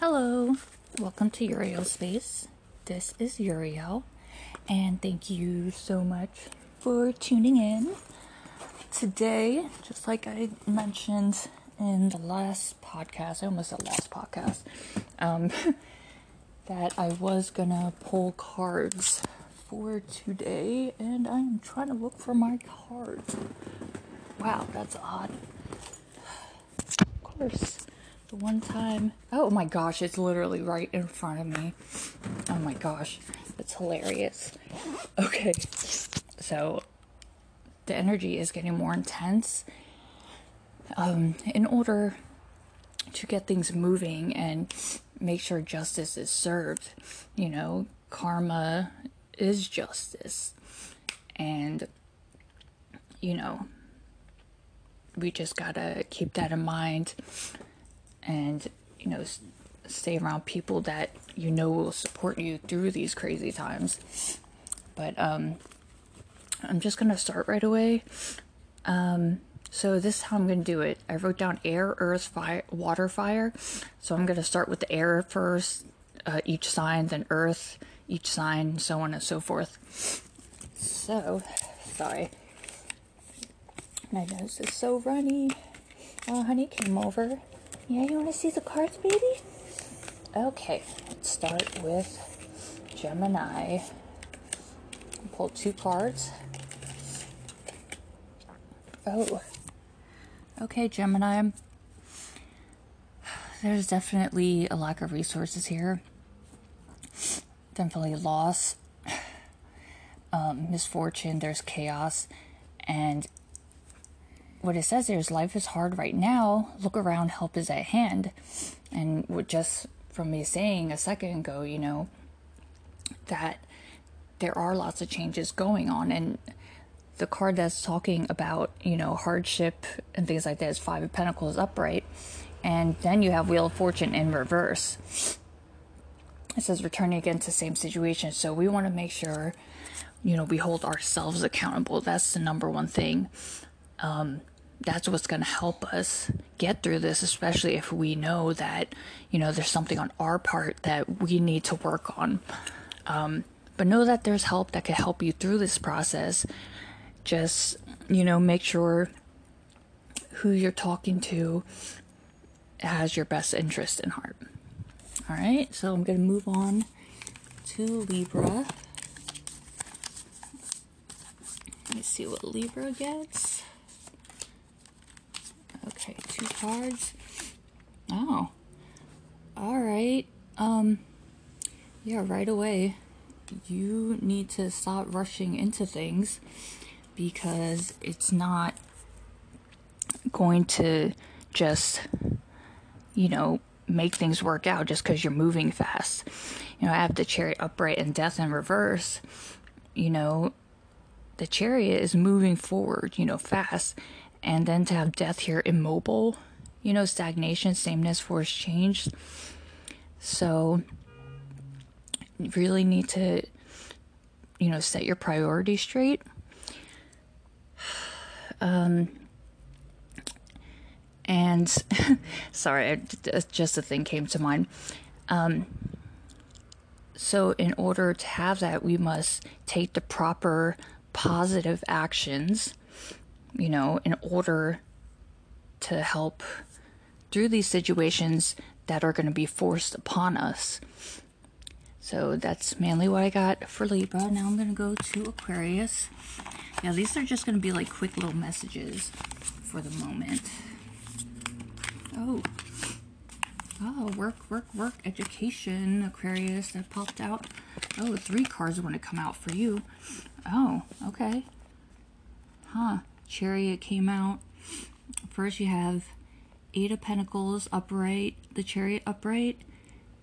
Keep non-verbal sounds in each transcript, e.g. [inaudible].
Hello, welcome to Uriel Space. This is Uriel, and thank you so much for tuning in. Today, just like I mentioned in the last podcast, I almost said last podcast, um, [laughs] that I was gonna pull cards for today, and I'm trying to look for my cards. Wow, that's odd. Of course the one time oh my gosh it's literally right in front of me. Oh my gosh it's hilarious. Okay so the energy is getting more intense um, in order to get things moving and make sure justice is served you know karma is justice. And you know we just gotta keep that in mind and you know stay around people that you know will support you through these crazy times. But um i'm just gonna start right away. Um so this is how i'm gonna do it. I wrote down air earth fire water fire. So i'm gonna start with the air first uh, each sign then earth each sign so on and so forth. So sorry. My nose is so runny. Oh honey came over yeah, you want to see the cards, baby? Okay, let's start with Gemini. Pull two cards. Oh, okay, Gemini. There's definitely a lack of resources here. Definitely loss, um, misfortune, there's chaos, and what it says there is life is hard right now. Look around, help is at hand. And what just from me saying a second ago, you know, that there are lots of changes going on and the card that's talking about, you know, hardship and things like that is five of pentacles upright. And then you have Wheel of Fortune in reverse. It says returning again to the same situation. So we want to make sure, you know, we hold ourselves accountable. That's the number one thing um, that's what's going to help us get through this, especially if we know that, you know, there's something on our part that we need to work on. Um, but know that there's help that can help you through this process. Just, you know, make sure who you're talking to has your best interest in heart. All right, so I'm going to move on to Libra. Let me see what Libra gets. Okay, two cards. Oh. Alright. Um yeah, right away. You need to stop rushing into things because it's not going to just you know make things work out just because you're moving fast. You know, I have the chariot upright and death in reverse. You know, the chariot is moving forward, you know, fast and then to have death here immobile, you know, stagnation, sameness, force change. So, you really need to, you know, set your priorities straight. [sighs] Um, and [laughs] sorry, just a thing came to mind. Um, so, in order to have that, we must take the proper positive actions you know, in order to help through these situations that are going to be forced upon us. So that's mainly what I got for Libra. Now I'm going to go to Aquarius. Yeah, these are just going to be like quick little messages for the moment. Oh. Oh, work, work, work, education, Aquarius, that popped out. Oh, three cards want to come out for you. Oh, okay. Huh. Chariot came out. First, you have Eight of Pentacles upright, the Chariot upright,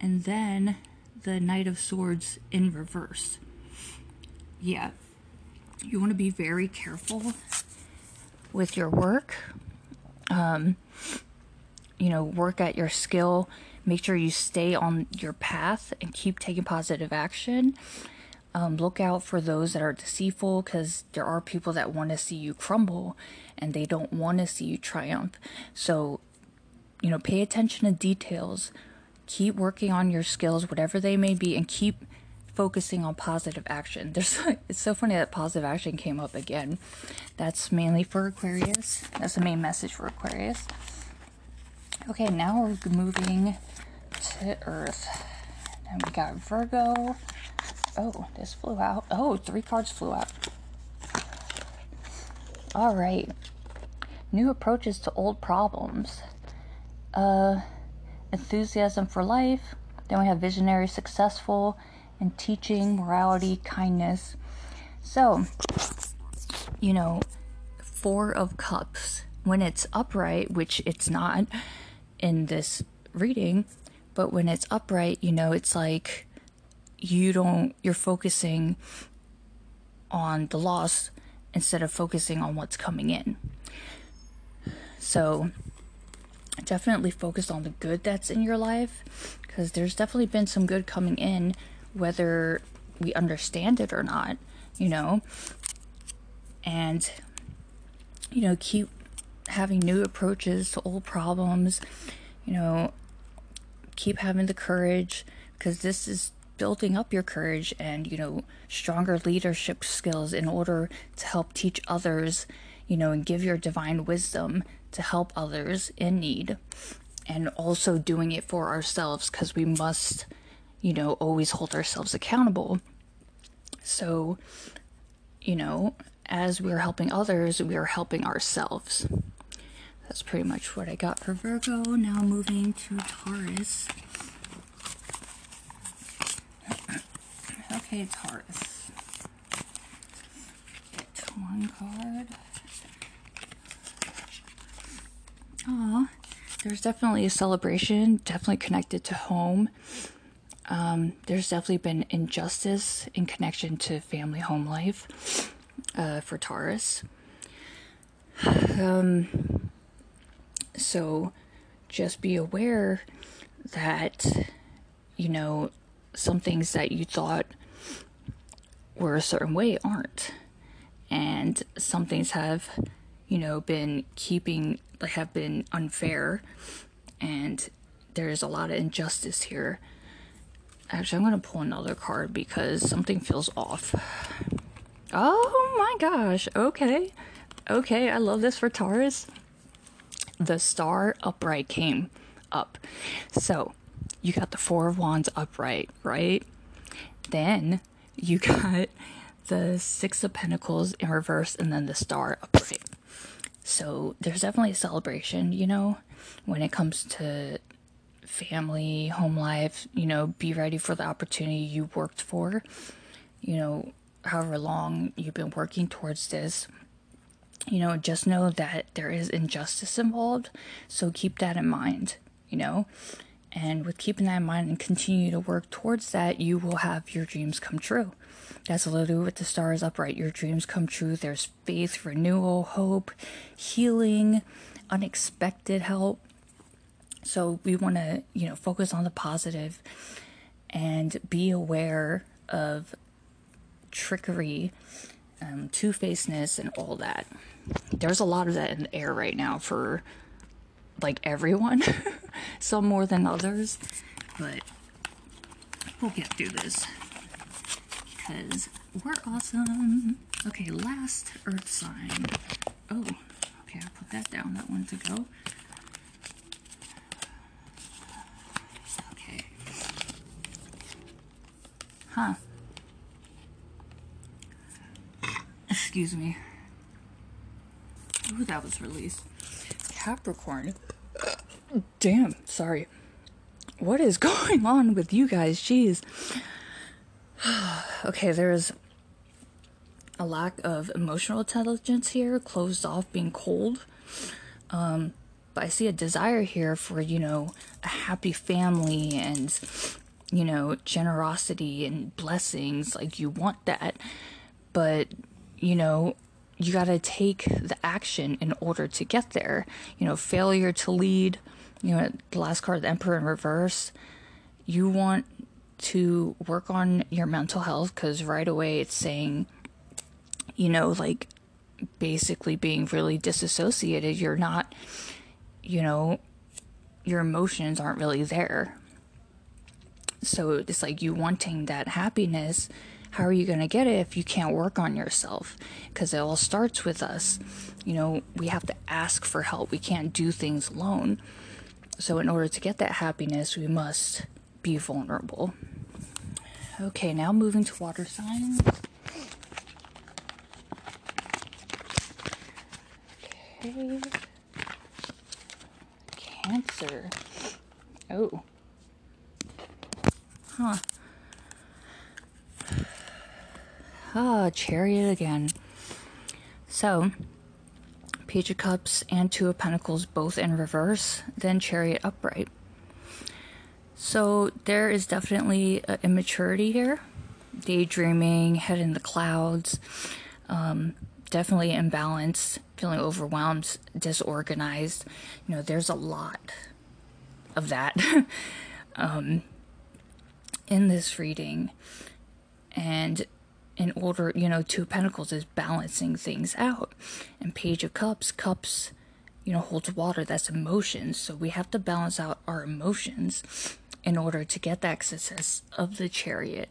and then the Knight of Swords in reverse. Yeah, you want to be very careful with your work. Um, you know, work at your skill. Make sure you stay on your path and keep taking positive action. Um, look out for those that are deceitful because there are people that want to see you crumble and they don't want to see you triumph. So, you know, pay attention to details. keep working on your skills, whatever they may be, and keep focusing on positive action. [laughs] There's it's so funny that positive action came up again. That's mainly for Aquarius. That's the main message for Aquarius. Okay, now we're moving to Earth. And we got Virgo. Oh, this flew out. Oh, three cards flew out. All right. New approaches to old problems. Uh, enthusiasm for life. Then we have visionary, successful, and teaching, morality, kindness. So, you know, Four of Cups, when it's upright, which it's not in this reading, but when it's upright, you know, it's like you don't, you're focusing on the loss instead of focusing on what's coming in. So, definitely focus on the good that's in your life because there's definitely been some good coming in, whether we understand it or not, you know. And, you know, keep having new approaches to old problems, you know, keep having the courage because this is building up your courage and, you know, stronger leadership skills in order to help teach others, you know, and give your divine wisdom to help others in need. And also doing it for ourselves because we must, you know, always hold ourselves accountable. So, you know, as we are helping others, we are helping ourselves. That's pretty much what I got for Virgo. Now moving to Taurus. Okay, Taurus. Get one card. Aw, there's definitely a celebration, definitely connected to home. Um, there's definitely been injustice in connection to family home life uh, for Taurus. Um, so just be aware that, you know, some things that you thought were a certain way aren't. And some things have, you know, been keeping, like have been unfair. And there's a lot of injustice here. Actually, I'm going to pull another card because something feels off. Oh my gosh. Okay. Okay, I love this for Taurus the star upright came up. So you got the Four of Wands upright, right? Then you [laughs] got the Six of Pentacles in reverse and then the star upright. So there's definitely a celebration, you know, when it comes to family, home life, you know, be ready for the opportunity you worked for, you know, however long you've been working towards this you know, just know that there is injustice involved. So keep that in mind, you know. And with keeping that in mind and continue to work towards that, you will have your dreams come true. That's literally with the stars upright. Your dreams come true. There's faith, renewal, hope, healing, unexpected help. So we want to, you know, focus on the positive and be aware of trickery, um, two facedness, and all that there's a lot of that in the air right now for like everyone, [laughs] some more than others, but we'll get through this because we're awesome. Okay, last earth sign. Oh, okay, I'll put that down, that one to go. Okay. Huh. Excuse me. Ooh, that was released. Capricorn. Damn, sorry. What is [laughs] going on with you guys? Jeez. [sighs] okay, there's a lack of emotional intelligence here, closed off, being cold. Um, but I see a desire here for, you know, a happy family and, you know, generosity and blessings. Like, you want that. But, you know, you got to take the action in order to get there. You know, failure to lead, you know, the last card, the Emperor in reverse. You want to work on your mental health because right away it's saying, you know, like basically being really disassociated. You're not, you know, your emotions aren't really there. So it's like you wanting that happiness. How are you going to get it if you can't work on yourself? Because it all starts with us. You know, we have to ask for help. We can't do things alone. So, in order to get that happiness, we must be vulnerable. Okay, now moving to water signs. Okay. Cancer. Oh. Huh. Ah, chariot again. So, Page of Cups and Two of Pentacles both in reverse, then Chariot upright. So, there is definitely immaturity here. Daydreaming, head in the clouds, um, definitely imbalanced, feeling overwhelmed, disorganized. You know, there's a lot of that [laughs] um, in this reading. And in order, you know, Two Pentacles is balancing things out. And Page of Cups, Cups, you know, holds water, that's emotions. So we have to balance out our emotions in order to get the success of the chariot.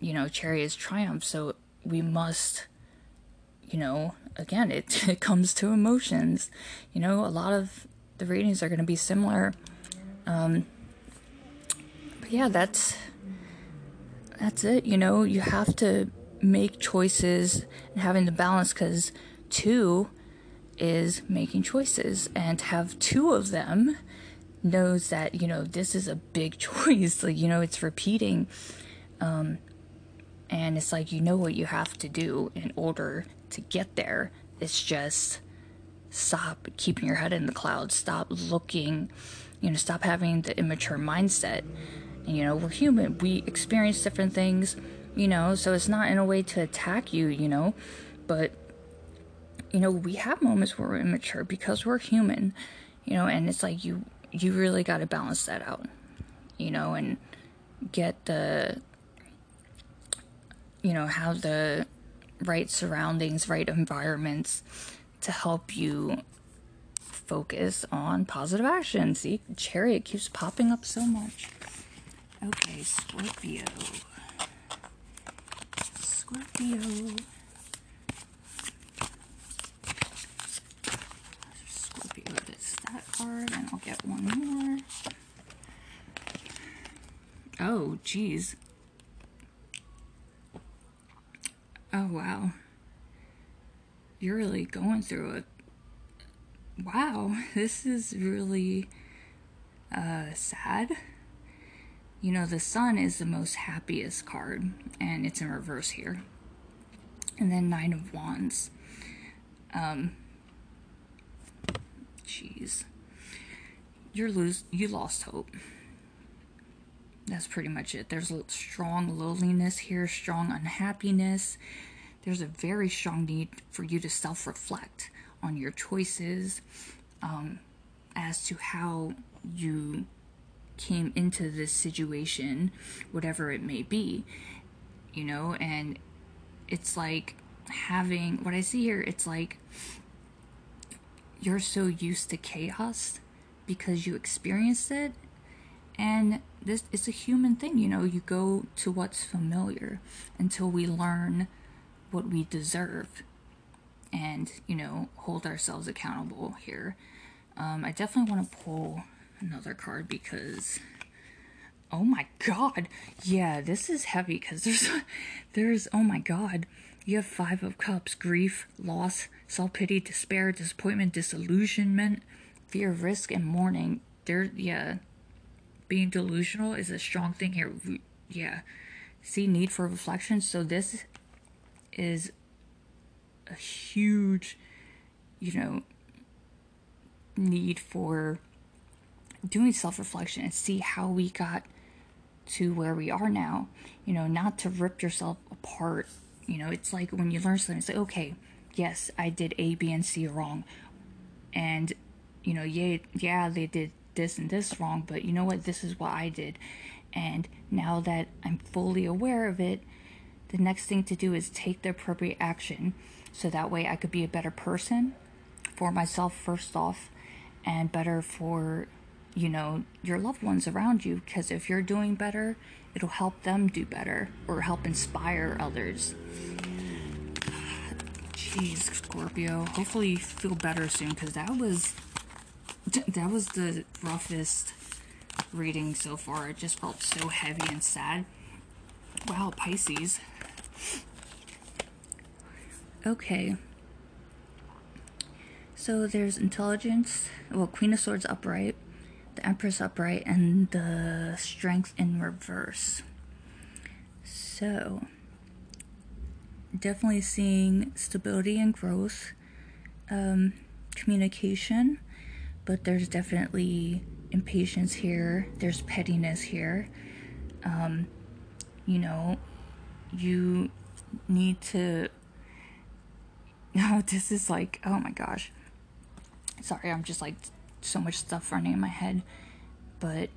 You know, chariot's triumph. So we must, you know, again, it, [laughs] it comes to emotions. You know, a lot of the readings are going to be similar. Um, but yeah, that's that's it. You know, you have to make choices and having the balance because two is making choices, and have two of them knows that you know this is a big [laughs] choice. Like you know, it's repeating. Um, and it's like you know what you have to do in order to get there. It's just stop keeping your head in the clouds, stop looking, you know, stop having the immature mindset. You know, we're human, we experience different things, you know, so it's not in a way to attack you, you know, but, you know, we have moments where we're immature because we're human, you know, and it's like you, you really got to balance that out, you know, and get the, you know, have the right surroundings, right environments to help you focus on positive action. See, Chariot keeps popping up so much. Okay, Scorpio. Scorpio. Scorpio is that card, and I'll get one more. Oh, geez. Oh, wow you're really going through it. Wow, [laughs] this is really uh, sad. You know, the sun is the most happiest card, and it's in reverse here. And then Nine of Wands. Um, jeez. You're lose you lost hope. That's pretty much it. There's a strong loneliness here, strong unhappiness there's a very strong need for you to self reflect on your choices um, as to how you came into this situation, whatever it may be, you know, and it's like having what I see here, it's like you're so used to chaos because you experienced it and this it's a human thing you know you go to what's familiar until we learn what we deserve and, you know, hold ourselves accountable here. Um, I definitely want to pull another card because oh my god. Yeah this is heavy because there's [laughs] there's oh my god. You have five of cups grief loss self-pity despair disappointment disillusionment fear of risk and mourning. There yeah. Being delusional is a strong thing here. Yeah. See need for reflection. So this is a huge, you know, need for doing self reflection and see how we got to where we are now. You know, not to rip yourself apart. You know, it's like when you learn something, it's like, okay, yes, I did A, B, and C wrong. And, you know, yeah, yeah, they did this and this wrong, but you know what? This is what I did. And now that I'm fully aware of it, the next thing to do is take the appropriate action so that way I could be a better person for myself first off and better for you know, your loved ones around you. Because if you're doing better, it'll help them do better or help inspire others. Jeez, Scorpio. Hopefully you feel better soon because that was that was the roughest reading so far. It just felt so heavy and sad. Wow, Pisces. Okay. So there's intelligence, well, Queen of Swords upright, Empress upright, and the Strength in reverse. So, definitely seeing stability and growth, um, communication, but there's definitely impatience here, there's pettiness here. Um, you know, you need to. No, [laughs] this is like, oh my gosh. Sorry, I'm just like so much stuff running in my head. But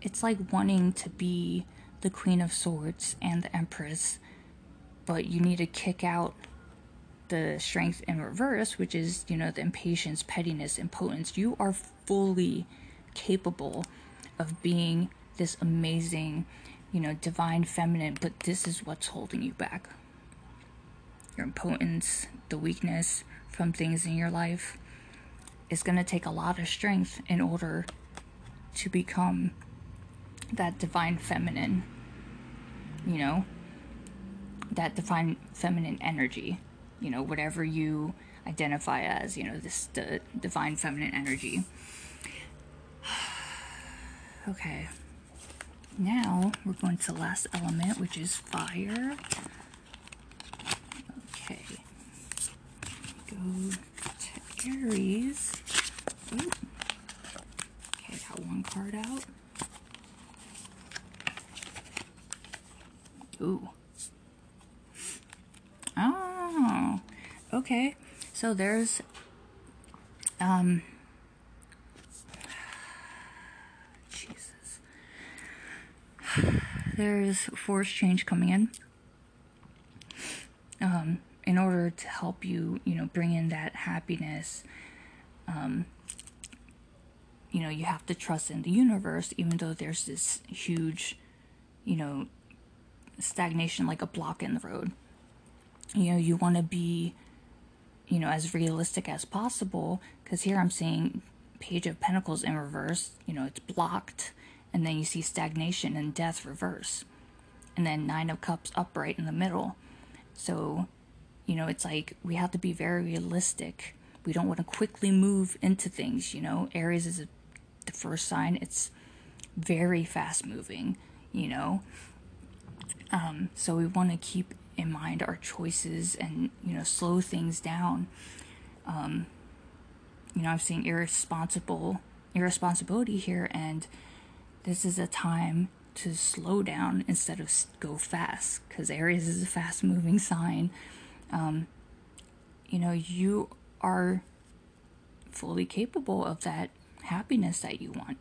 it's like wanting to be the Queen of Swords and the Empress, but you need to kick out the strength in reverse, which is, you know, the impatience, pettiness, impotence. You are fully capable of being this amazing, you know, divine feminine, but this is what's holding you back. Your impotence, the weakness from things in your life is going to take a lot of strength in order to become that divine feminine, you know, that divine feminine energy, you know, whatever you identify as, you know, this the divine feminine energy. [sighs] okay. Now we're going to the last element, which is fire. Okay. Go to Aries. Okay, got one card out. Ooh. Oh, okay. So there's, um, [sighs] Jesus. [sighs] There's force change coming in. Um, in order to help you, you know, bring in that happiness, um, you know, you have to trust in the universe, even though there's this huge, you know, stagnation, like a block in the road. You know, you want to be, you know, as realistic as possible, because here I'm seeing Page of Pentacles in reverse, you know, it's blocked, and then you see stagnation and death reverse, and then Nine of Cups upright in the middle. So, you know, it's like we have to be very realistic. We don't want to quickly move into things, you know. Aries is a, the first sign, it's very fast moving, you know. Um, so we want to keep in mind our choices and, you know, slow things down. Um, you know, I'm seeing irresponsible irresponsibility here, and this is a time to slow down instead of go fast because Aries is a fast moving sign. Um, you know, you are fully capable of that happiness that you want.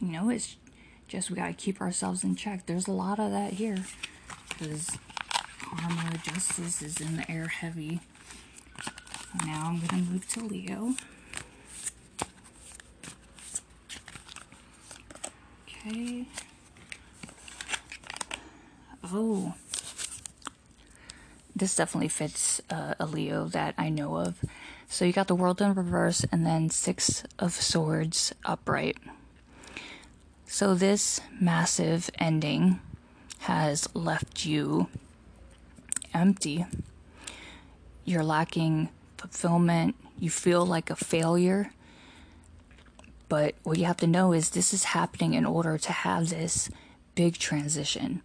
You know, it's just we got to keep ourselves in check. There's a lot of that here because karma, justice is in the air heavy. Now I'm going to move to Leo. Okay. Oh. This definitely fits uh, a Leo that I know of. So you got the world in reverse and then six of swords upright. So this massive ending has left you empty. You're lacking fulfillment. You feel like a failure. But what you have to know is this is happening in order to have this big transition.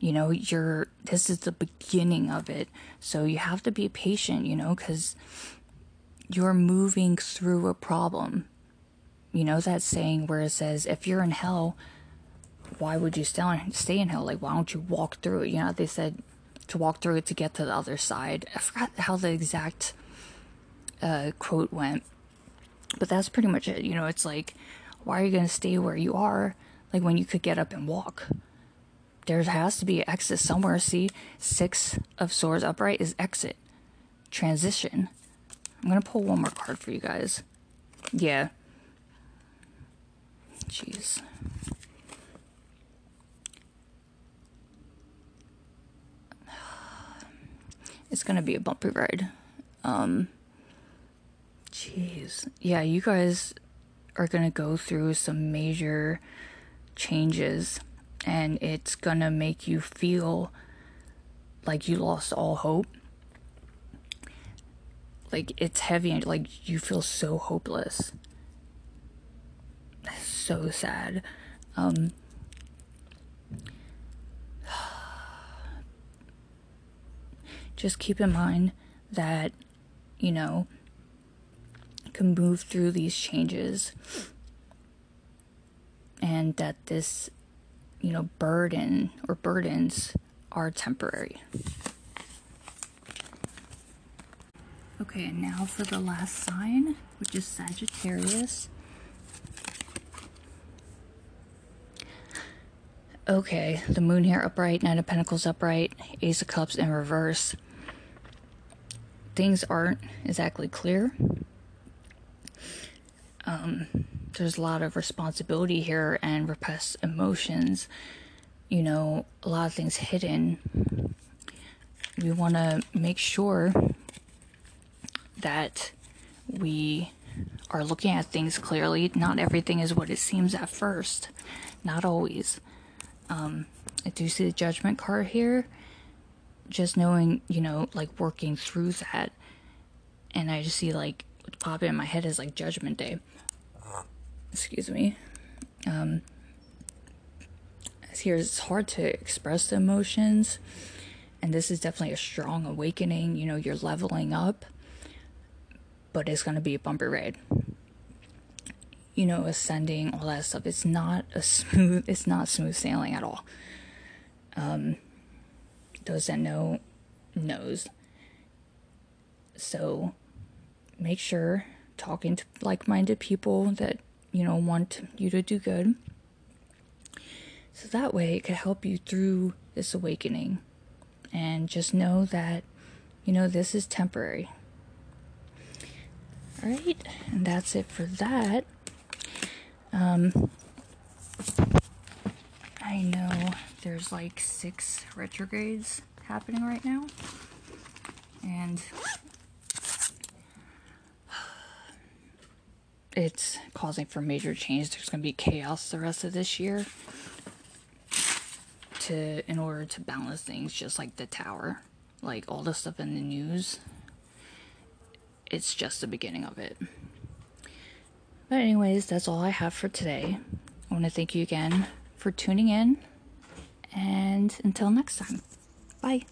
You know, you're this is the beginning of it. So you have to be patient, you know, cuz you're moving through a problem. You know that saying where it says if you're in hell, why would you stay in hell? Like why don't you walk through it? You know, they said to walk through it to get to the other side. I forgot how the exact uh, quote went, but that's pretty much it. You know, it's like, why are you going to stay where you are? Like when you could get up and walk. There has to be an exit somewhere. See, six of swords upright is exit, transition. I'm gonna pull one more card for you guys. Yeah, Jeez. [sighs] It's gonna be a bumpy ride. Um, jeez. Yeah, you guys are gonna go through some major changes, and it's gonna make you feel like you lost all hope. Like it's heavy and like you feel so hopeless. So sad. Um [sighs] just keep in mind that you know can move through these changes and that this you know burden or burdens are temporary. Okay and now for the last sign which is sagittarius. Okay the moon here upright nine of pentacles upright ace of cups in reverse. Things aren't exactly clear. Um, there's a lot of responsibility here and repressed emotions. You know, a lot of things hidden. We want to make sure that we are looking at things clearly. Not everything is what it seems at first. Not always. Um, I do see the judgment card here just knowing, you know, like working through that, and I just see like pop in my head is like Judgment Day. Excuse me. Um, here it's hard to express the emotions, and this is definitely a strong awakening. You know, you're leveling up, but it's gonna be a bumpy ride. You know, ascending, all that stuff. It's not a smooth. It's not smooth sailing at all. Um, those that know knows. So make sure talking to like-minded people that you know want you to do good. So that way it could help you through this awakening. And just know that you know this is temporary. All right, and that's it for that. Um I know there's like six retrogrades happening right now. And it's causing for major change. There's going to be chaos the rest of this year to in order to balance things just like the tower. Like all the stuff in the news. It's just the beginning of it. But anyways, that's all I have for today. I want to thank you again for tuning in. And until next time, bye.